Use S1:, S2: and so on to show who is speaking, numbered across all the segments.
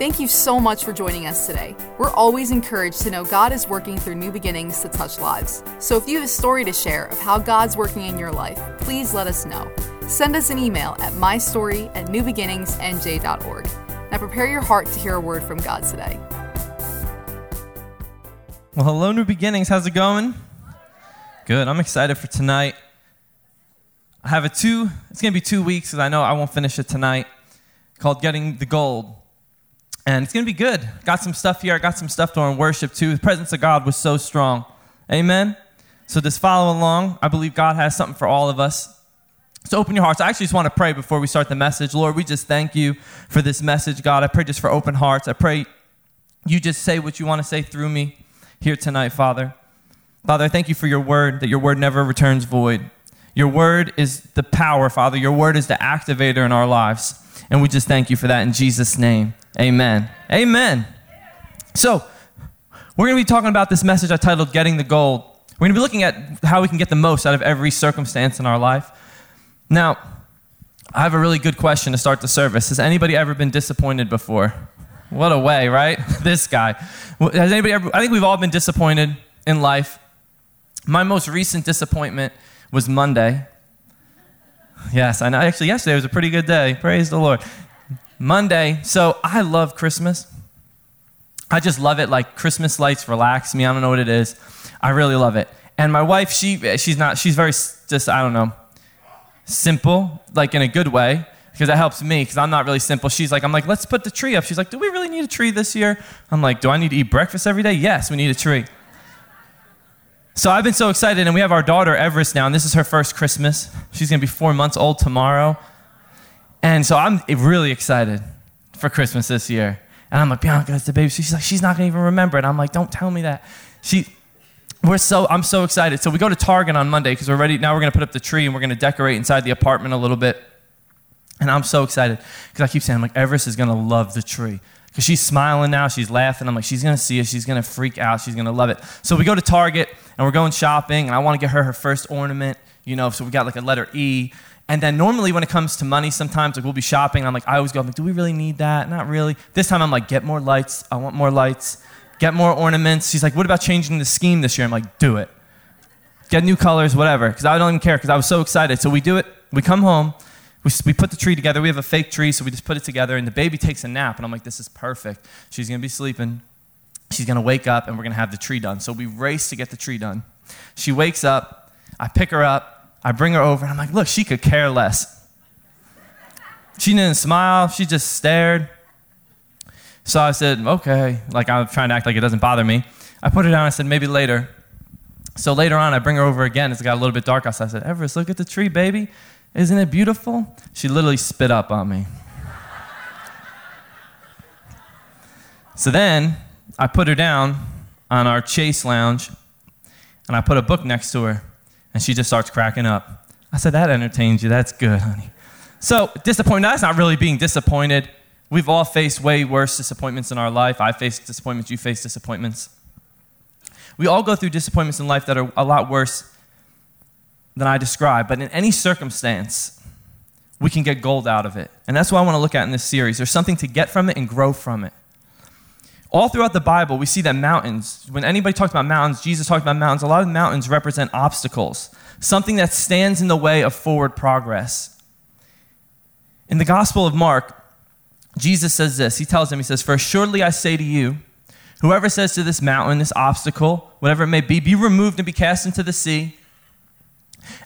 S1: Thank you so much for joining us today. We're always encouraged to know God is working through new beginnings to touch lives. So if you have a story to share of how God's working in your life, please let us know. Send us an email at mystory at newbeginningsnj.org. Now prepare your heart to hear a word from God today.
S2: Well, hello, New Beginnings. How's it going? Good. I'm excited for tonight. I have a two, it's going to be two weeks because I know I won't finish it tonight, called Getting the Gold. And it's going to be good. Got some stuff here. I got some stuff during worship too. The presence of God was so strong. Amen? So just follow along. I believe God has something for all of us. So open your hearts. I actually just want to pray before we start the message. Lord, we just thank you for this message, God. I pray just for open hearts. I pray you just say what you want to say through me here tonight, Father. Father, I thank you for your word, that your word never returns void. Your word is the power, Father. Your word is the activator in our lives. And we just thank you for that in Jesus' name. Amen. Amen. So, we're going to be talking about this message I titled Getting the Gold. We're going to be looking at how we can get the most out of every circumstance in our life. Now, I have a really good question to start the service. Has anybody ever been disappointed before? What a way, right? this guy. Has anybody ever, I think we've all been disappointed in life. My most recent disappointment was Monday. Yes, I know. Actually, yesterday was a pretty good day. Praise the Lord. Monday, so I love Christmas. I just love it. Like Christmas lights relax me. I don't know what it is. I really love it. And my wife, she she's not. She's very just I don't know, simple, like in a good way, because that helps me. Because I'm not really simple. She's like, I'm like, let's put the tree up. She's like, do we really need a tree this year? I'm like, do I need to eat breakfast every day? Yes, we need a tree. So I've been so excited, and we have our daughter Everest now, and this is her first Christmas. She's gonna be four months old tomorrow. And so I'm really excited for Christmas this year. And I'm like, Bianca, it's the baby. She's like, she's not gonna even remember it. I'm like, don't tell me that. She, we're so, I'm so excited. So we go to Target on Monday because we're ready. Now we're gonna put up the tree and we're gonna decorate inside the apartment a little bit. And I'm so excited because I keep saying, I'm like, Everest is gonna love the tree. Because she's smiling now, she's laughing. I'm like, she's gonna see it, she's gonna freak out, she's gonna love it. So we go to Target and we're going shopping, and I wanna get her her first ornament, you know, so we got like a letter E. And then normally when it comes to money, sometimes like we'll be shopping. I'm like, I always go, I'm like, do we really need that? Not really. This time I'm like, get more lights. I want more lights. Get more ornaments. She's like, what about changing the scheme this year? I'm like, do it. Get new colors, whatever. Because I don't even care. Because I was so excited. So we do it. We come home. We, we put the tree together. We have a fake tree, so we just put it together. And the baby takes a nap. And I'm like, this is perfect. She's gonna be sleeping. She's gonna wake up, and we're gonna have the tree done. So we race to get the tree done. She wakes up. I pick her up. I bring her over and I'm like, look, she could care less. She didn't smile, she just stared. So I said, okay, like I'm trying to act like it doesn't bother me. I put her down, I said, maybe later. So later on, I bring her over again. It's got a little bit dark outside. I said, Everest, look at the tree, baby. Isn't it beautiful? She literally spit up on me. so then I put her down on our chase lounge and I put a book next to her. And she just starts cracking up. I said, That entertains you. That's good, honey. So, disappointed, that's not really being disappointed. We've all faced way worse disappointments in our life. I faced disappointments, you face disappointments. We all go through disappointments in life that are a lot worse than I described, but in any circumstance, we can get gold out of it. And that's what I want to look at in this series. There's something to get from it and grow from it. All throughout the Bible, we see that mountains, when anybody talks about mountains, Jesus talked about mountains, a lot of mountains represent obstacles, something that stands in the way of forward progress. In the Gospel of Mark, Jesus says this. He tells them, He says, For assuredly I say to you, whoever says to this mountain, this obstacle, whatever it may be, be removed and be cast into the sea,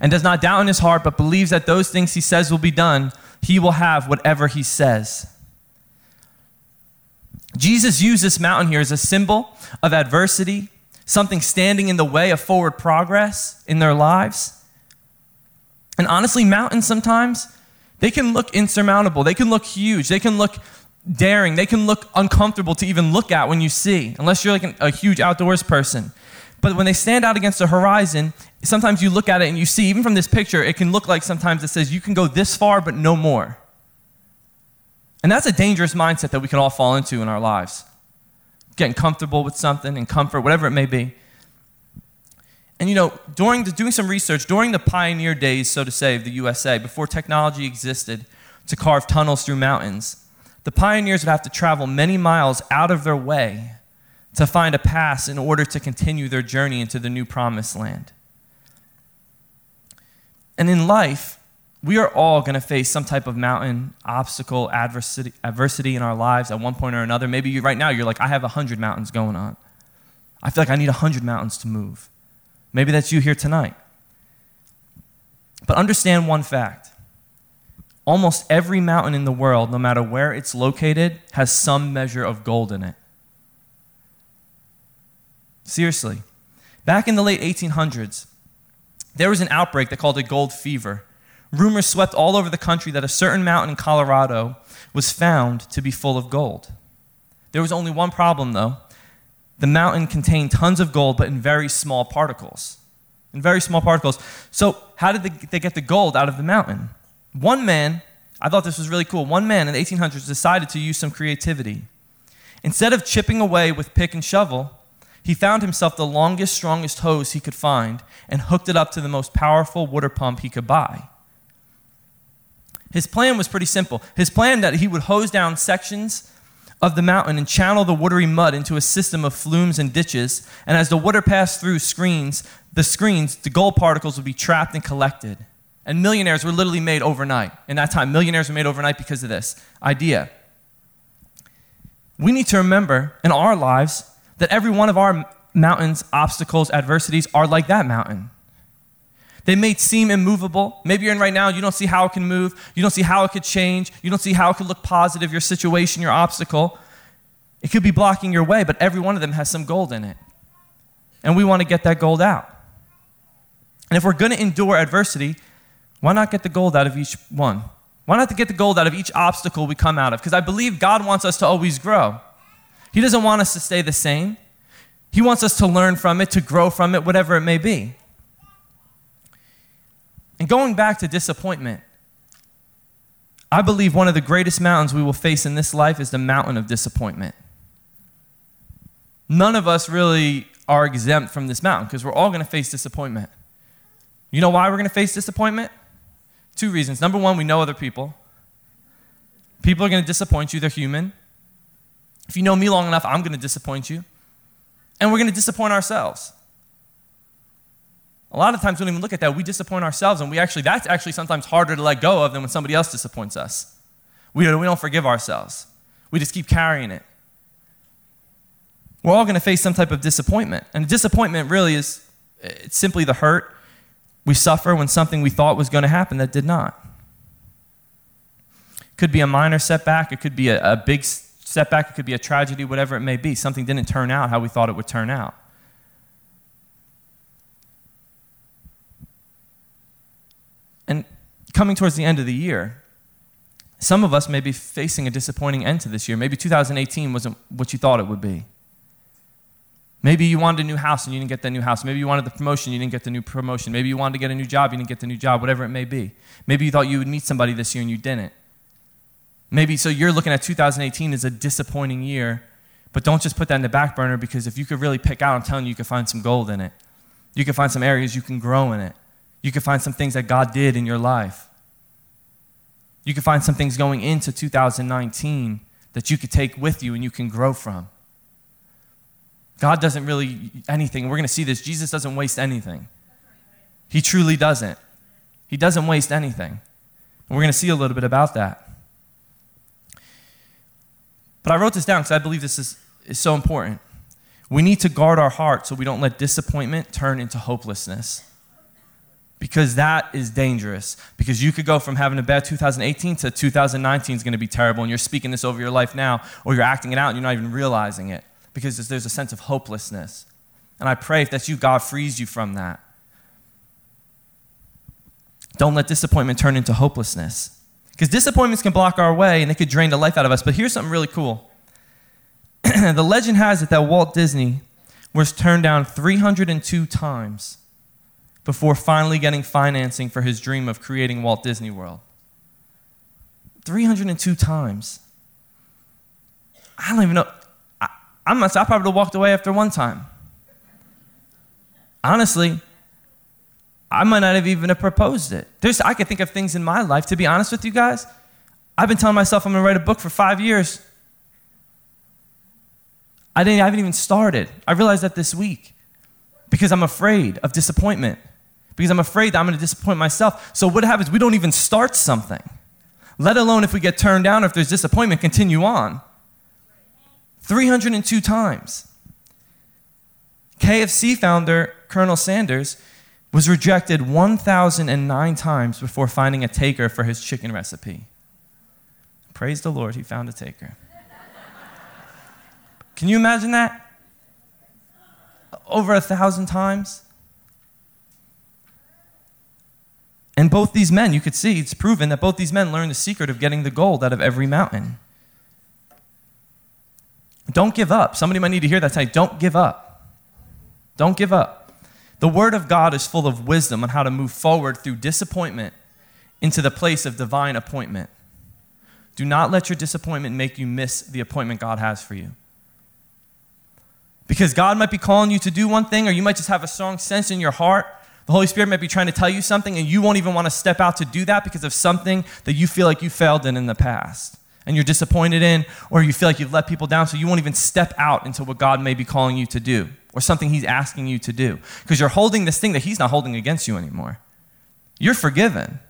S2: and does not doubt in his heart, but believes that those things he says will be done, he will have whatever he says. Jesus used this mountain here as a symbol of adversity, something standing in the way of forward progress in their lives. And honestly, mountains sometimes, they can look insurmountable. They can look huge. They can look daring. They can look uncomfortable to even look at when you see, unless you're like an, a huge outdoors person. But when they stand out against the horizon, sometimes you look at it and you see, even from this picture, it can look like sometimes it says you can go this far, but no more. And that's a dangerous mindset that we can all fall into in our lives. Getting comfortable with something and comfort, whatever it may be. And you know, during the, doing some research, during the pioneer days, so to say, of the USA, before technology existed to carve tunnels through mountains, the pioneers would have to travel many miles out of their way to find a pass in order to continue their journey into the new promised land. And in life, we are all going to face some type of mountain, obstacle, adversity, adversity in our lives at one point or another. Maybe you, right now you're like, I have 100 mountains going on. I feel like I need 100 mountains to move. Maybe that's you here tonight. But understand one fact almost every mountain in the world, no matter where it's located, has some measure of gold in it. Seriously. Back in the late 1800s, there was an outbreak they called it gold fever. Rumors swept all over the country that a certain mountain in Colorado was found to be full of gold. There was only one problem, though. The mountain contained tons of gold, but in very small particles. In very small particles. So, how did they get the gold out of the mountain? One man, I thought this was really cool, one man in the 1800s decided to use some creativity. Instead of chipping away with pick and shovel, he found himself the longest, strongest hose he could find and hooked it up to the most powerful water pump he could buy. His plan was pretty simple. His plan that he would hose down sections of the mountain and channel the watery mud into a system of flumes and ditches, and as the water passed through screens, the screens, the gold particles would be trapped and collected. And millionaires were literally made overnight. In that time, millionaires were made overnight because of this idea. We need to remember in our lives that every one of our mountains, obstacles, adversities are like that mountain. They may seem immovable. Maybe you're in right now, you don't see how it can move, you don't see how it could change, you don't see how it could look positive, your situation, your obstacle. It could be blocking your way, but every one of them has some gold in it. And we want to get that gold out. And if we're going to endure adversity, why not get the gold out of each one? Why not to get the gold out of each obstacle we come out of? Because I believe God wants us to always grow. He doesn't want us to stay the same. He wants us to learn from it, to grow from it, whatever it may be. And going back to disappointment, I believe one of the greatest mountains we will face in this life is the mountain of disappointment. None of us really are exempt from this mountain because we're all going to face disappointment. You know why we're going to face disappointment? Two reasons. Number one, we know other people. People are going to disappoint you, they're human. If you know me long enough, I'm going to disappoint you. And we're going to disappoint ourselves. A lot of times, we don't even look at that. We disappoint ourselves, and we actually, that's actually sometimes harder to let go of than when somebody else disappoints us. We don't, we don't forgive ourselves, we just keep carrying it. We're all going to face some type of disappointment. And disappointment really is it's simply the hurt we suffer when something we thought was going to happen that did not. It Could be a minor setback, it could be a, a big setback, it could be a tragedy, whatever it may be. Something didn't turn out how we thought it would turn out. And coming towards the end of the year, some of us may be facing a disappointing end to this year. Maybe 2018 wasn't what you thought it would be. Maybe you wanted a new house and you didn't get the new house. Maybe you wanted the promotion, you didn't get the new promotion. Maybe you wanted to get a new job, you didn't get the new job, whatever it may be. Maybe you thought you would meet somebody this year and you didn't. Maybe so you're looking at 2018 as a disappointing year, but don't just put that in the back burner because if you could really pick out, I'm telling you, you could find some gold in it. You could find some areas you can grow in it. You can find some things that God did in your life. You can find some things going into 2019 that you could take with you and you can grow from. God doesn't really anything. We're going to see this. Jesus doesn't waste anything. He truly doesn't. He doesn't waste anything. We're going to see a little bit about that. But I wrote this down because I believe this is, is so important. We need to guard our heart so we don't let disappointment turn into hopelessness. Because that is dangerous. Because you could go from having a bad 2018 to 2019 is going to be terrible, and you're speaking this over your life now, or you're acting it out and you're not even realizing it. Because there's a sense of hopelessness. And I pray if that's you, God frees you from that. Don't let disappointment turn into hopelessness. Because disappointments can block our way and they could drain the life out of us. But here's something really cool the legend has it that Walt Disney was turned down 302 times before finally getting financing for his dream of creating Walt Disney World. 302 times. I don't even know. I, I must, I probably walked away after one time. Honestly, I might not have even have proposed it. There's, I could think of things in my life, to be honest with you guys, I've been telling myself I'm going to write a book for five years. I, didn't, I haven't even started. I realized that this week because I'm afraid of disappointment, because I'm afraid that I'm going to disappoint myself. So, what happens? We don't even start something, let alone if we get turned down or if there's disappointment, continue on. 302 times. KFC founder Colonel Sanders was rejected 1,009 times before finding a taker for his chicken recipe. Praise the Lord, he found a taker. Can you imagine that? Over a thousand times? And both these men, you could see, it's proven that both these men learned the secret of getting the gold out of every mountain. Don't give up. Somebody might need to hear that tonight. Don't give up. Don't give up. The Word of God is full of wisdom on how to move forward through disappointment into the place of divine appointment. Do not let your disappointment make you miss the appointment God has for you. Because God might be calling you to do one thing, or you might just have a strong sense in your heart. The Holy Spirit might be trying to tell you something, and you won't even want to step out to do that because of something that you feel like you failed in in the past and you're disappointed in, or you feel like you've let people down, so you won't even step out into what God may be calling you to do or something He's asking you to do because you're holding this thing that He's not holding against you anymore. You're forgiven.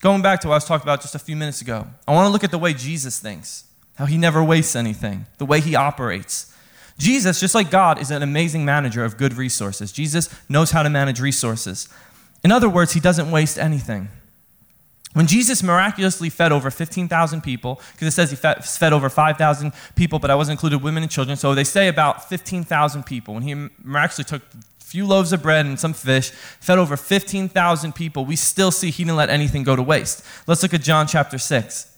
S2: Going back to what I was talking about just a few minutes ago, I want to look at the way Jesus thinks, how He never wastes anything, the way He operates. Jesus, just like God, is an amazing manager of good resources. Jesus knows how to manage resources. In other words, he doesn't waste anything. When Jesus miraculously fed over 15,000 people, because it says he fed, over 5,000 people, but I wasn't included women and children, so they say about 15,000 people. When he miraculously took a few loaves of bread and some fish, fed over 15,000 people, we still see he didn't let anything go to waste. Let's look at John chapter 6.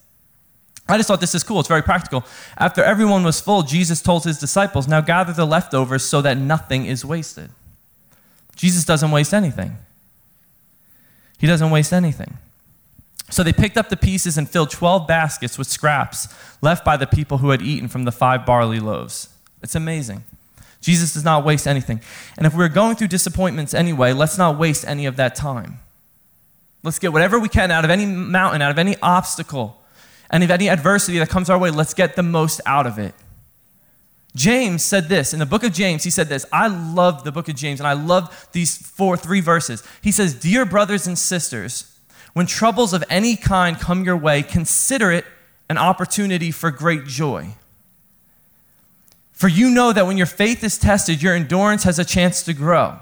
S2: I just thought this is cool. It's very practical. After everyone was full, Jesus told his disciples, Now gather the leftovers so that nothing is wasted. Jesus doesn't waste anything. He doesn't waste anything. So they picked up the pieces and filled 12 baskets with scraps left by the people who had eaten from the five barley loaves. It's amazing. Jesus does not waste anything. And if we're going through disappointments anyway, let's not waste any of that time. Let's get whatever we can out of any mountain, out of any obstacle, and if any adversity that comes our way, let's get the most out of it. James said this in the book of James. He said this. I love the book of James, and I love these four, three verses. He says, Dear brothers and sisters, when troubles of any kind come your way, consider it an opportunity for great joy. For you know that when your faith is tested, your endurance has a chance to grow.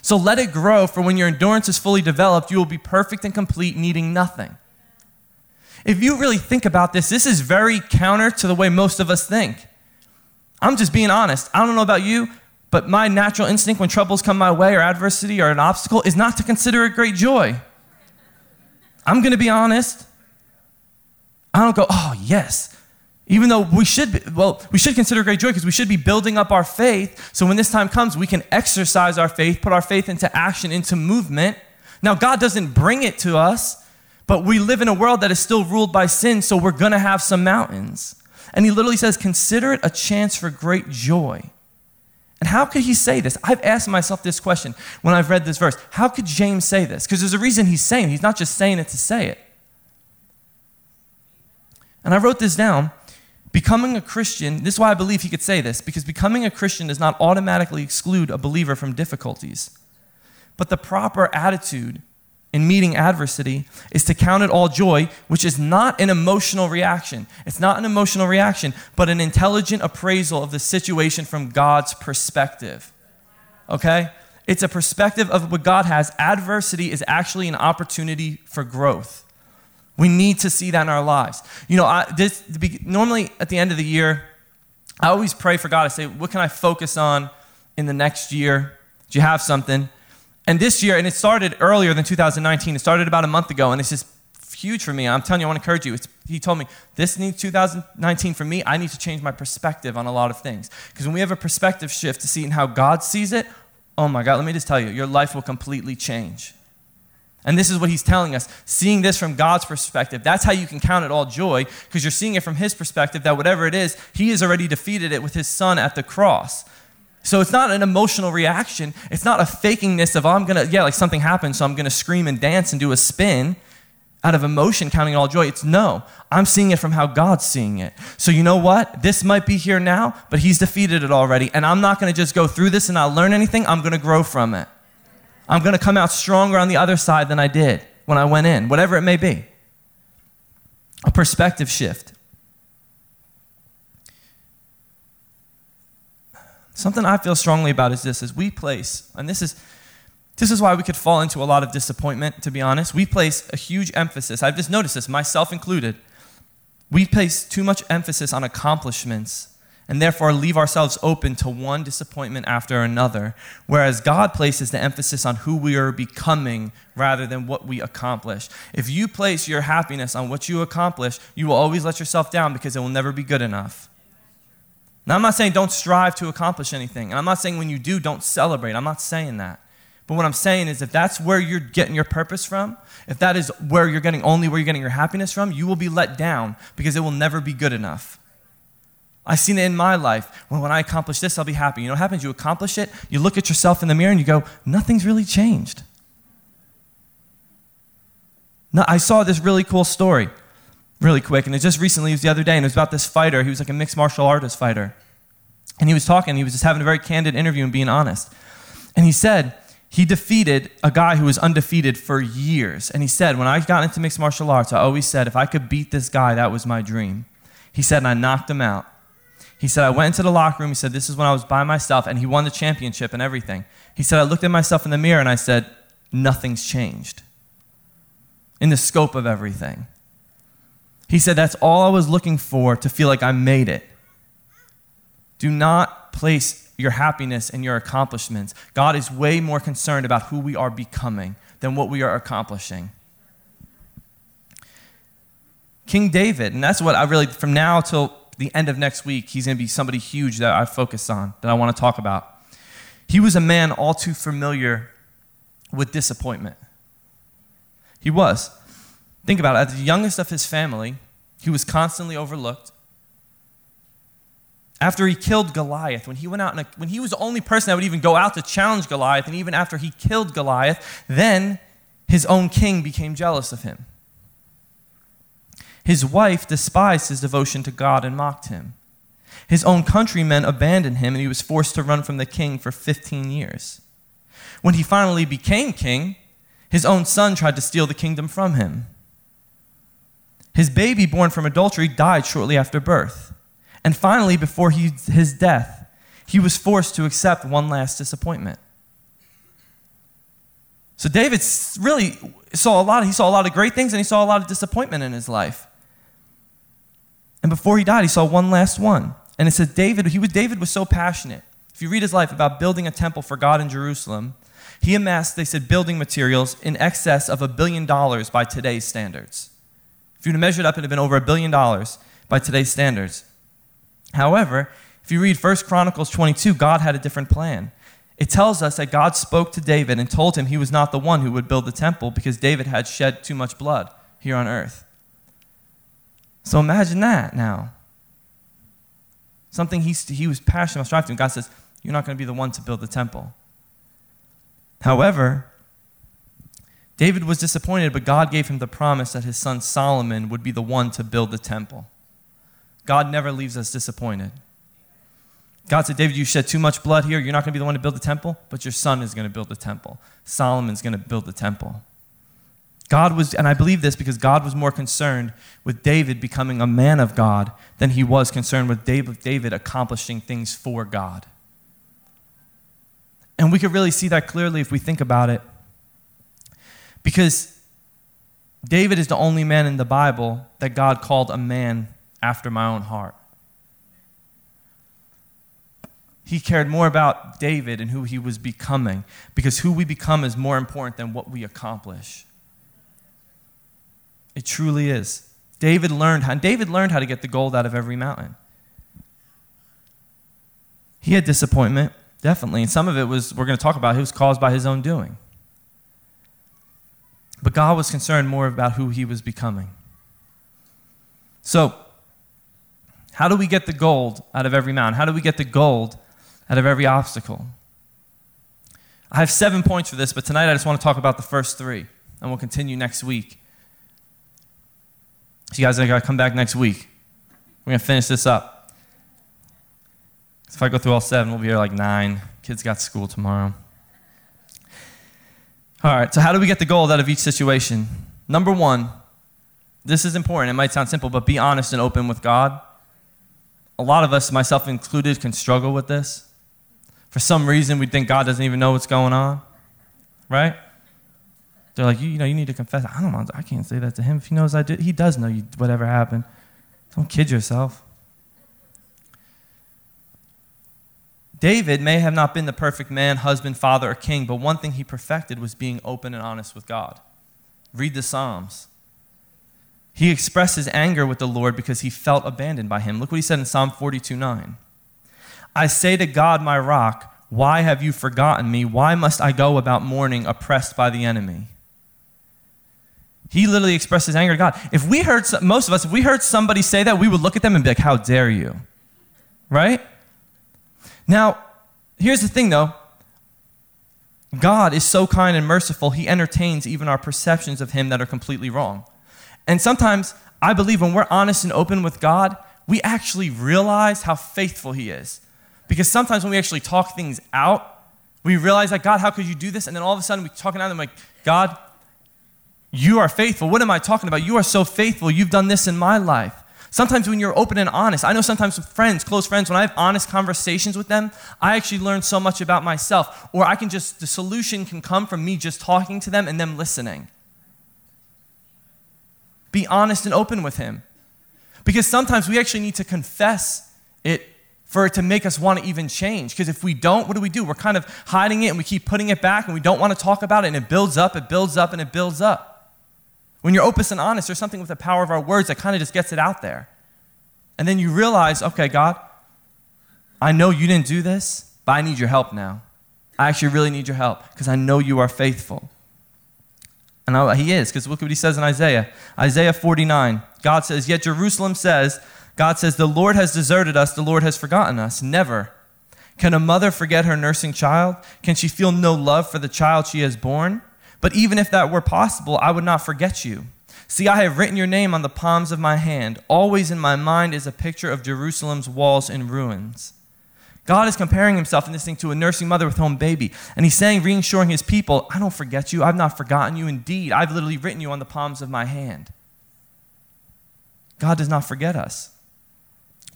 S2: So let it grow, for when your endurance is fully developed, you will be perfect and complete, needing nothing. If you really think about this, this is very counter to the way most of us think. I'm just being honest. I don't know about you, but my natural instinct when troubles come my way or adversity or an obstacle is not to consider it great joy. I'm going to be honest. I don't go, oh, yes. Even though we should, be, well, we should consider great joy because we should be building up our faith. So when this time comes, we can exercise our faith, put our faith into action, into movement. Now, God doesn't bring it to us, but we live in a world that is still ruled by sin, so we're going to have some mountains. And he literally says, Consider it a chance for great joy. And how could he say this? I've asked myself this question when I've read this verse. How could James say this? Because there's a reason he's saying it. He's not just saying it to say it. And I wrote this down. Becoming a Christian, this is why I believe he could say this, because becoming a Christian does not automatically exclude a believer from difficulties. But the proper attitude in meeting adversity is to count it all joy, which is not an emotional reaction. It's not an emotional reaction, but an intelligent appraisal of the situation from God's perspective. Okay? It's a perspective of what God has. Adversity is actually an opportunity for growth. We need to see that in our lives. You know, I, this, normally at the end of the year, I always pray for God. I say, what can I focus on in the next year? Do you have something? And this year, and it started earlier than 2019, it started about a month ago, and it's just huge for me. I'm telling you, I want to encourage you. It's, he told me, this needs 2019 for me, I need to change my perspective on a lot of things. Because when we have a perspective shift to seeing how God sees it, oh my God, let me just tell you, your life will completely change. And this is what he's telling us. Seeing this from God's perspective, that's how you can count it all joy, because you're seeing it from his perspective that whatever it is, he has already defeated it with his son at the cross. So it's not an emotional reaction. It's not a fakingness of, oh, I'm going to, yeah, like something happened, so I'm going to scream and dance and do a spin out of emotion, counting all joy. It's no, I'm seeing it from how God's seeing it. So you know what? This might be here now, but He's defeated it already. And I'm not going to just go through this and not learn anything. I'm going to grow from it. I'm going to come out stronger on the other side than I did when I went in, whatever it may be. A perspective shift. Something I feel strongly about is this is we place, and this is this is why we could fall into a lot of disappointment, to be honest. We place a huge emphasis, I've just noticed this, myself included. We place too much emphasis on accomplishments and therefore leave ourselves open to one disappointment after another, whereas God places the emphasis on who we are becoming rather than what we accomplish. If you place your happiness on what you accomplish, you will always let yourself down because it will never be good enough. Now, I'm not saying don't strive to accomplish anything. And I'm not saying when you do, don't celebrate. I'm not saying that. But what I'm saying is if that's where you're getting your purpose from, if that is where you're getting only where you're getting your happiness from, you will be let down because it will never be good enough. I've seen it in my life. When, when I accomplish this, I'll be happy. You know what happens? You accomplish it, you look at yourself in the mirror and you go, nothing's really changed. Now, I saw this really cool story really quick, and it just recently it was the other day, and it was about this fighter. He was like a mixed martial artist fighter. And he was talking, he was just having a very candid interview and being honest. And he said he defeated a guy who was undefeated for years. And he said, When I got into mixed martial arts, I always said, if I could beat this guy, that was my dream. He said, and I knocked him out. He said, I went into the locker room. He said, This is when I was by myself, and he won the championship and everything. He said, I looked at myself in the mirror and I said, Nothing's changed in the scope of everything. He said, That's all I was looking for to feel like I made it. Do not place your happiness in your accomplishments. God is way more concerned about who we are becoming than what we are accomplishing. King David, and that's what I really, from now till the end of next week, he's going to be somebody huge that I focus on, that I want to talk about. He was a man all too familiar with disappointment. He was. Think about it. As the youngest of his family, he was constantly overlooked. After he killed Goliath, when he went out, a, when he was the only person that would even go out to challenge Goliath, and even after he killed Goliath, then his own king became jealous of him. His wife despised his devotion to God and mocked him. His own countrymen abandoned him, and he was forced to run from the king for 15 years. When he finally became king, his own son tried to steal the kingdom from him. His baby, born from adultery, died shortly after birth. And finally, before he, his death, he was forced to accept one last disappointment. So David really saw a lot. He saw a lot of great things, and he saw a lot of disappointment in his life. And before he died, he saw one last one. And it says David, he was, David was so passionate. If you read his life about building a temple for God in Jerusalem, he amassed, they said, building materials in excess of a billion dollars by today's standards. If you were to measure it up, it would have been over a billion dollars by today's standards. However, if you read 1 Chronicles 22, God had a different plan. It tells us that God spoke to David and told him he was not the one who would build the temple because David had shed too much blood here on earth. So imagine that now. Something he, he was passionate about striving. God says, You're not going to be the one to build the temple. However, David was disappointed, but God gave him the promise that his son Solomon would be the one to build the temple. God never leaves us disappointed. God said, David, you shed too much blood here. You're not going to be the one to build the temple, but your son is going to build the temple. Solomon's going to build the temple. God was, and I believe this because God was more concerned with David becoming a man of God than he was concerned with David accomplishing things for God. And we could really see that clearly if we think about it. Because David is the only man in the Bible that God called a man after my own heart. He cared more about David and who he was becoming because who we become is more important than what we accomplish. It truly is. David learned how, David learned how to get the gold out of every mountain. He had disappointment, definitely, and some of it was, we're going to talk about, it was caused by his own doing. But God was concerned more about who he was becoming. So, how do we get the gold out of every mountain? How do we get the gold out of every obstacle. I have seven points for this, but tonight I just want to talk about the first three, and we'll continue next week. So, you guys are going to come back next week. We're going to finish this up. If I go through all seven, we'll be here like nine. Kids got school tomorrow. All right, so how do we get the gold out of each situation? Number one, this is important. It might sound simple, but be honest and open with God. A lot of us, myself included, can struggle with this. For some reason, we think God doesn't even know what's going on, right? They're like, you, you know, you need to confess. I don't know. I can't say that to him. If he knows I did, he does know you, whatever happened. Don't kid yourself. David may have not been the perfect man, husband, father, or king, but one thing he perfected was being open and honest with God. Read the Psalms. He expressed his anger with the Lord because he felt abandoned by him. Look what he said in Psalm 42 9. I say to God, my rock, why have you forgotten me? Why must I go about mourning, oppressed by the enemy? He literally expressed his anger to God. If we heard, most of us, if we heard somebody say that, we would look at them and be like, How dare you? Right? Now, here's the thing though God is so kind and merciful, He entertains even our perceptions of Him that are completely wrong. And sometimes I believe when we're honest and open with God, we actually realize how faithful He is. Because sometimes when we actually talk things out, we realize that, God, how could you do this? And then all of a sudden we're talking out and I'm like, God, you are faithful. What am I talking about? You are so faithful. You've done this in my life. Sometimes when you're open and honest, I know sometimes with friends, close friends, when I have honest conversations with them, I actually learn so much about myself. Or I can just, the solution can come from me just talking to them and them listening. Be honest and open with Him. Because sometimes we actually need to confess it for it to make us want to even change. Because if we don't, what do we do? We're kind of hiding it and we keep putting it back and we don't want to talk about it and it builds up, it builds up, and it builds up. When you're open and honest, there's something with the power of our words that kind of just gets it out there. And then you realize, okay, God, I know you didn't do this, but I need your help now. I actually really need your help because I know you are faithful. And I, he is, because look what he says in Isaiah. Isaiah 49. God says, Yet Jerusalem says, God says, The Lord has deserted us, the Lord has forgotten us. Never. Can a mother forget her nursing child? Can she feel no love for the child she has borne? But even if that were possible, I would not forget you. See, I have written your name on the palms of my hand. Always in my mind is a picture of Jerusalem's walls in ruins. God is comparing himself in this thing to a nursing mother with home baby. And he's saying, reassuring his people, I don't forget you. I've not forgotten you. Indeed, I've literally written you on the palms of my hand. God does not forget us.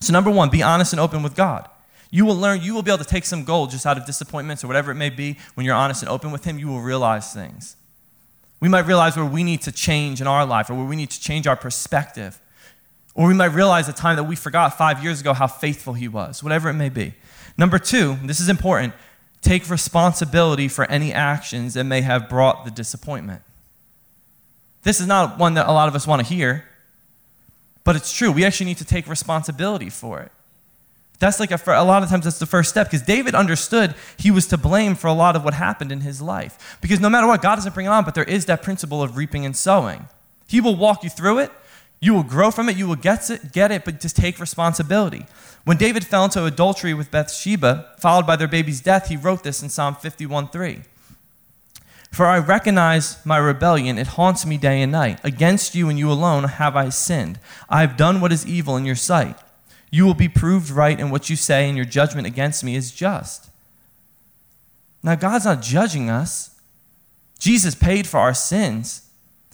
S2: So, number one, be honest and open with God. You will learn, you will be able to take some gold just out of disappointments or whatever it may be. When you're honest and open with Him, you will realize things. We might realize where we need to change in our life or where we need to change our perspective. Or we might realize a time that we forgot five years ago how faithful He was, whatever it may be. Number two, this is important take responsibility for any actions that may have brought the disappointment. This is not one that a lot of us want to hear, but it's true. We actually need to take responsibility for it. That's like a, a lot of times that's the first step because David understood he was to blame for a lot of what happened in his life. Because no matter what, God doesn't bring it on, but there is that principle of reaping and sowing. He will walk you through it. You will grow from it. You will get it, get it, but just take responsibility. When David fell into adultery with Bathsheba, followed by their baby's death, he wrote this in Psalm 51:3. For I recognize my rebellion, it haunts me day and night. Against you and you alone have I sinned. I have done what is evil in your sight. You will be proved right in what you say, and your judgment against me is just. Now, God's not judging us. Jesus paid for our sins.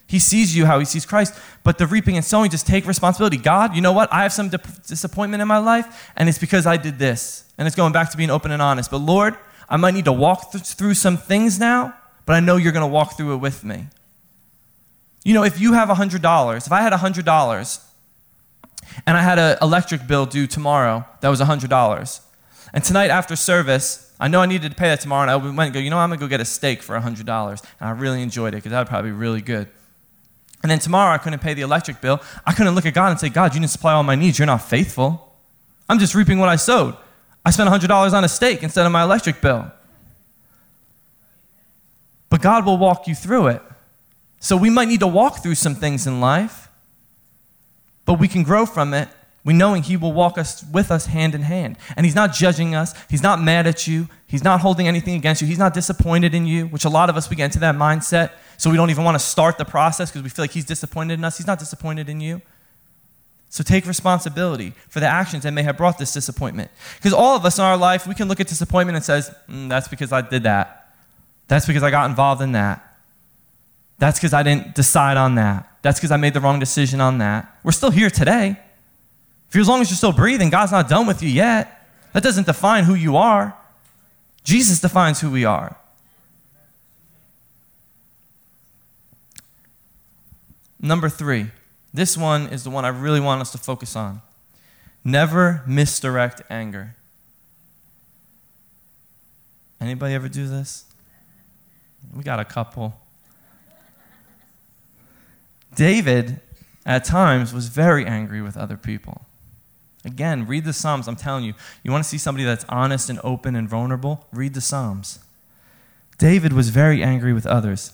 S2: He sees you how he sees Christ. But the reaping and sowing, just take responsibility. God, you know what? I have some disappointment in my life, and it's because I did this. And it's going back to being open and honest. But Lord, I might need to walk th- through some things now, but I know you're going to walk through it with me. You know, if you have $100, if I had $100 and I had an electric bill due tomorrow that was $100. And tonight after service, I know I needed to pay that tomorrow, and I went and go, you know, I'm going to go get a steak for $100. And I really enjoyed it because that would probably be really good. And then tomorrow I couldn't pay the electric bill. I couldn't look at God and say, God, you didn't supply all my needs. You're not faithful. I'm just reaping what I sowed. I spent $100 on a steak instead of my electric bill. But God will walk you through it. So we might need to walk through some things in life but we can grow from it We knowing He will walk us with us hand in hand. And He's not judging us. He's not mad at you. He's not holding anything against you. He's not disappointed in you, which a lot of us, we get into that mindset. So we don't even want to start the process because we feel like He's disappointed in us. He's not disappointed in you. So take responsibility for the actions that may have brought this disappointment. Because all of us in our life, we can look at disappointment and says, mm, that's because I did that. That's because I got involved in that. That's because I didn't decide on that. That's because I made the wrong decision on that. We're still here today. For as long as you're still breathing, God's not done with you yet. That doesn't define who you are. Jesus defines who we are. Number three, this one is the one I really want us to focus on. Never misdirect anger. Anybody ever do this? We got a couple. David, at times, was very angry with other people. Again, read the Psalms. I'm telling you, you want to see somebody that's honest and open and vulnerable? Read the Psalms. David was very angry with others.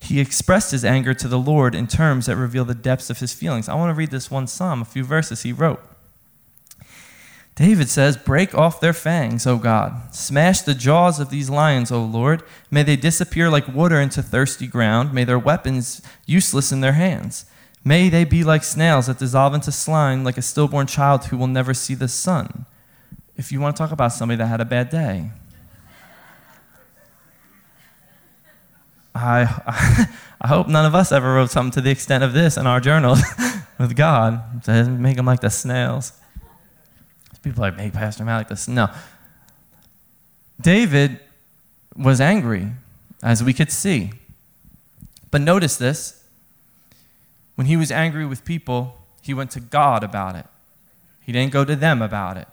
S2: He expressed his anger to the Lord in terms that reveal the depths of his feelings. I want to read this one psalm, a few verses he wrote. David says, Break off their fangs, O God. Smash the jaws of these lions, O Lord. May they disappear like water into thirsty ground. May their weapons useless in their hands. May they be like snails that dissolve into slime, like a stillborn child who will never see the sun. If you want to talk about somebody that had a bad day, I, I hope none of us ever wrote something to the extent of this in our journals with God. To make them like the snails. People are like, make Pastor Matt like this. No. David was angry, as we could see. But notice this when he was angry with people, he went to God about it. He didn't go to them about it.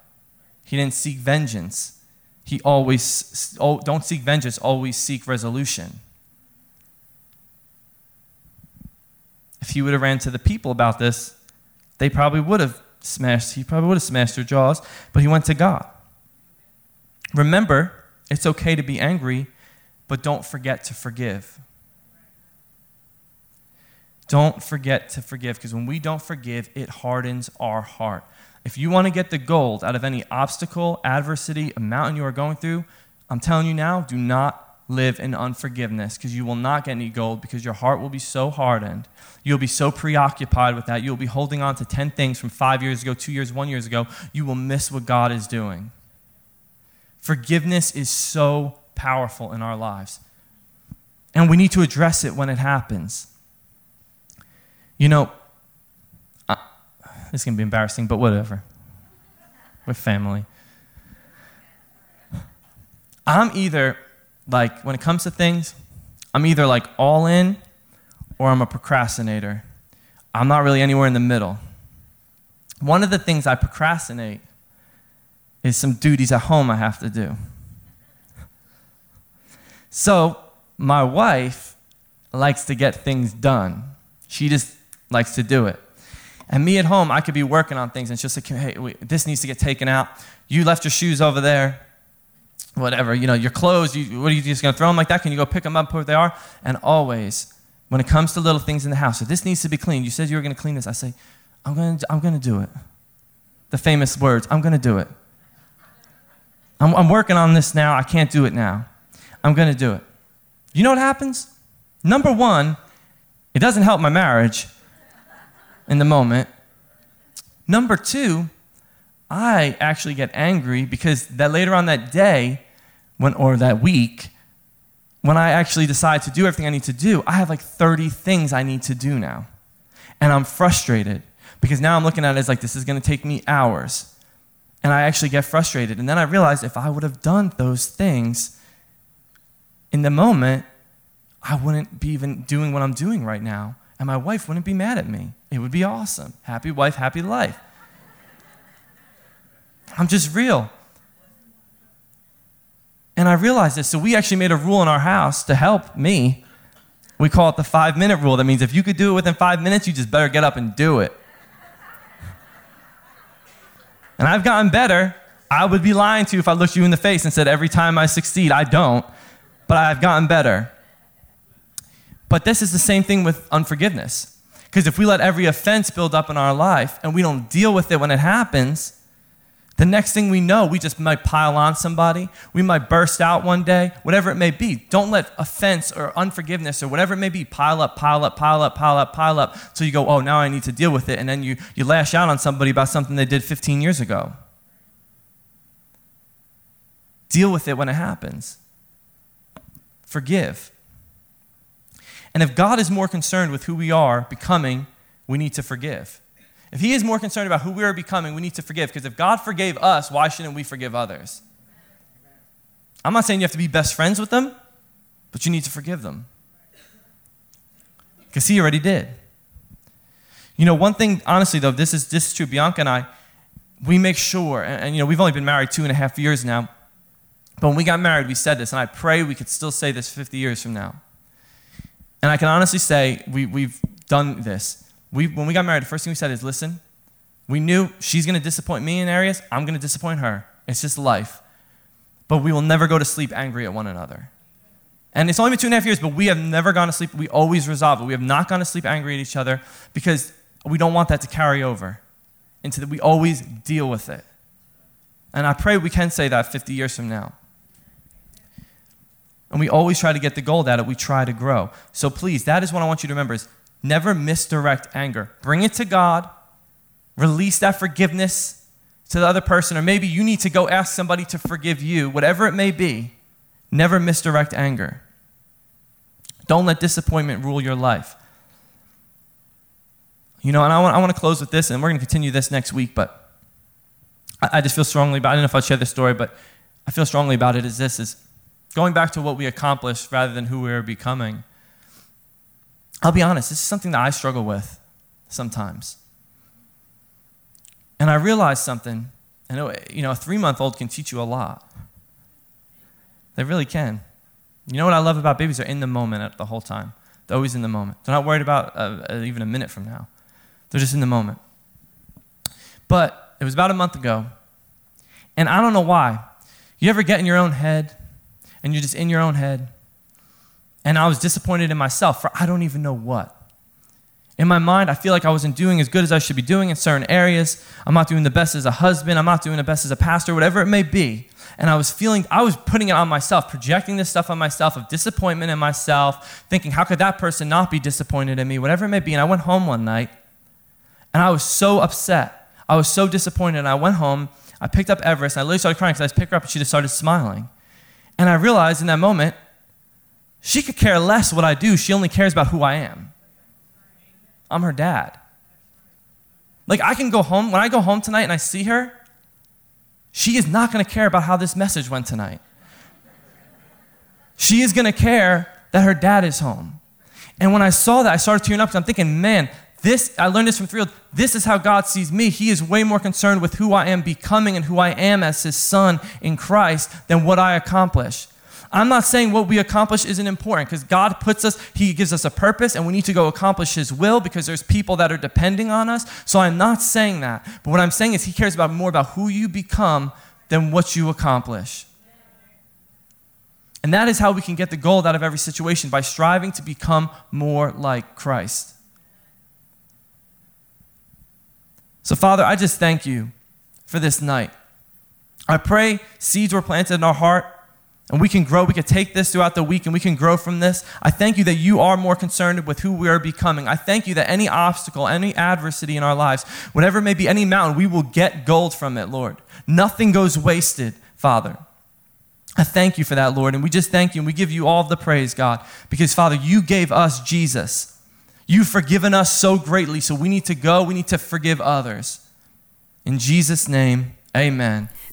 S2: He didn't seek vengeance. He always, oh, don't seek vengeance, always seek resolution. If he would have ran to the people about this, they probably would have smashed, he probably would have smashed their jaws, but he went to God. Remember, it's okay to be angry, but don't forget to forgive. Don't forget to forgive because when we don't forgive, it hardens our heart. If you want to get the gold out of any obstacle, adversity, a mountain you are going through, I'm telling you now, do not live in unforgiveness because you will not get any gold because your heart will be so hardened. You'll be so preoccupied with that. You'll be holding on to 10 things from five years ago, two years, one years ago. You will miss what God is doing. Forgiveness is so powerful in our lives. And we need to address it when it happens. You know, this is going to be embarrassing, but whatever. We're family. I'm either, like, when it comes to things, I'm either like all in or I'm a procrastinator. I'm not really anywhere in the middle. One of the things I procrastinate is some duties at home I have to do. So, my wife likes to get things done. She just likes to do it. And me at home, I could be working on things and just like, hey, wait, this needs to get taken out. You left your shoes over there. Whatever, you know, your clothes, you, what are you just going to throw them like that? Can you go pick them up where they are? And always, when it comes to little things in the house, if this needs to be cleaned. You said you were going to clean this. I say, I'm going to, I'm going to do it. The famous words, I'm going to do it. I'm, I'm working on this now. I can't do it now. I'm going to do it. You know what happens? Number one, it doesn't help my marriage in the moment. Number two, I actually get angry because that later on that day, when, or that week, when I actually decide to do everything I need to do, I have like 30 things I need to do now. And I'm frustrated because now I'm looking at it as like this is going to take me hours. And I actually get frustrated. And then I realize if I would have done those things in the moment, I wouldn't be even doing what I'm doing right now and my wife wouldn't be mad at me. It would be awesome. Happy wife, happy life. I'm just real. And I realized this. So we actually made a rule in our house to help me. We call it the five minute rule. That means if you could do it within five minutes, you just better get up and do it. And I've gotten better. I would be lying to you if I looked you in the face and said, every time I succeed, I don't. But I've gotten better. But this is the same thing with unforgiveness. Because if we let every offense build up in our life and we don't deal with it when it happens, the next thing we know, we just might pile on somebody. We might burst out one day, whatever it may be. Don't let offense or unforgiveness or whatever it may be pile up, pile up, pile up, pile up, pile up. So you go, oh, now I need to deal with it. And then you, you lash out on somebody about something they did 15 years ago. Deal with it when it happens. Forgive. And if God is more concerned with who we are becoming, we need to forgive. If He is more concerned about who we are becoming, we need to forgive. Because if God forgave us, why shouldn't we forgive others? I'm not saying you have to be best friends with them, but you need to forgive them. Because He already did. You know, one thing, honestly, though, this is, this is true. Bianca and I, we make sure, and, and you know, we've only been married two and a half years now, but when we got married, we said this, and I pray we could still say this 50 years from now. And I can honestly say we, we've done this we, when we got married, the first thing we said is listen, we knew she's going to disappoint me in areas, I'm going to disappoint her. It's just life. But we will never go to sleep angry at one another. And it's only been two and a half years, but we have never gone to sleep. We always resolve it. We have not gone to sleep angry at each other because we don't want that to carry over into that. We always deal with it. And I pray we can say that 50 years from now. And we always try to get the gold out of it. We try to grow. So please, that is what I want you to remember is Never misdirect anger. Bring it to God. Release that forgiveness to the other person, or maybe you need to go ask somebody to forgive you, whatever it may be. Never misdirect anger. Don't let disappointment rule your life. You know, and I want, I want to close with this, and we're going to continue this next week, but I, I just feel strongly about I don't know if I'll share this story, but I feel strongly about it is this is going back to what we accomplished rather than who we are becoming. I'll be honest, this is something that I struggle with sometimes. And I realized something. Know, you know, a three month old can teach you a lot. They really can. You know what I love about babies? They're in the moment the whole time. They're always in the moment. They're not worried about uh, uh, even a minute from now. They're just in the moment. But it was about a month ago, and I don't know why. You ever get in your own head, and you're just in your own head, and I was disappointed in myself for I don't even know what. In my mind, I feel like I wasn't doing as good as I should be doing in certain areas. I'm not doing the best as a husband. I'm not doing the best as a pastor, whatever it may be. And I was feeling, I was putting it on myself, projecting this stuff on myself of disappointment in myself, thinking, how could that person not be disappointed in me, whatever it may be. And I went home one night and I was so upset. I was so disappointed. And I went home, I picked up Everest, and I literally started crying because I picked her up and she just started smiling. And I realized in that moment, she could care less what I do. She only cares about who I am. I'm her dad. Like, I can go home, when I go home tonight and I see her, she is not going to care about how this message went tonight. She is going to care that her dad is home. And when I saw that, I started tearing up because I'm thinking, man, this, I learned this from Three This is how God sees me. He is way more concerned with who I am becoming and who I am as his son in Christ than what I accomplish. I'm not saying what we accomplish isn't important because God puts us, He gives us a purpose and we need to go accomplish His will because there's people that are depending on us. So I'm not saying that. But what I'm saying is He cares about more about who you become than what you accomplish. And that is how we can get the gold out of every situation by striving to become more like Christ. So, Father, I just thank you for this night. I pray seeds were planted in our heart and we can grow. We can take this throughout the week and we can grow from this. I thank you that you are more concerned with who we are becoming. I thank you that any obstacle, any adversity in our lives, whatever may be, any mountain, we will get gold from it, Lord. Nothing goes wasted, Father. I thank you for that, Lord. And we just thank you and we give you all the praise, God, because, Father, you gave us Jesus. You've forgiven us so greatly, so we need to go. We need to forgive others. In Jesus' name, amen.